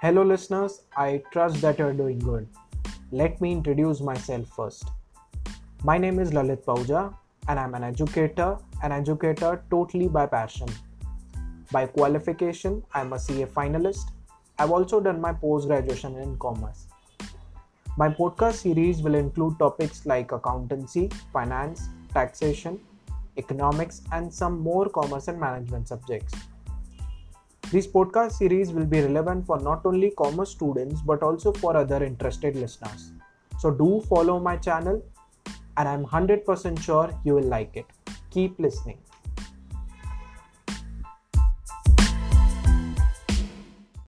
Hello, listeners. I trust that you're doing good. Let me introduce myself first. My name is Lalit Pauja, and I'm an educator, an educator totally by passion. By qualification, I'm a CA finalist. I've also done my post graduation in commerce. My podcast series will include topics like accountancy, finance, taxation, economics, and some more commerce and management subjects. This podcast series will be relevant for not only commerce students but also for other interested listeners. So do follow my channel and I'm 100% sure you will like it. Keep listening.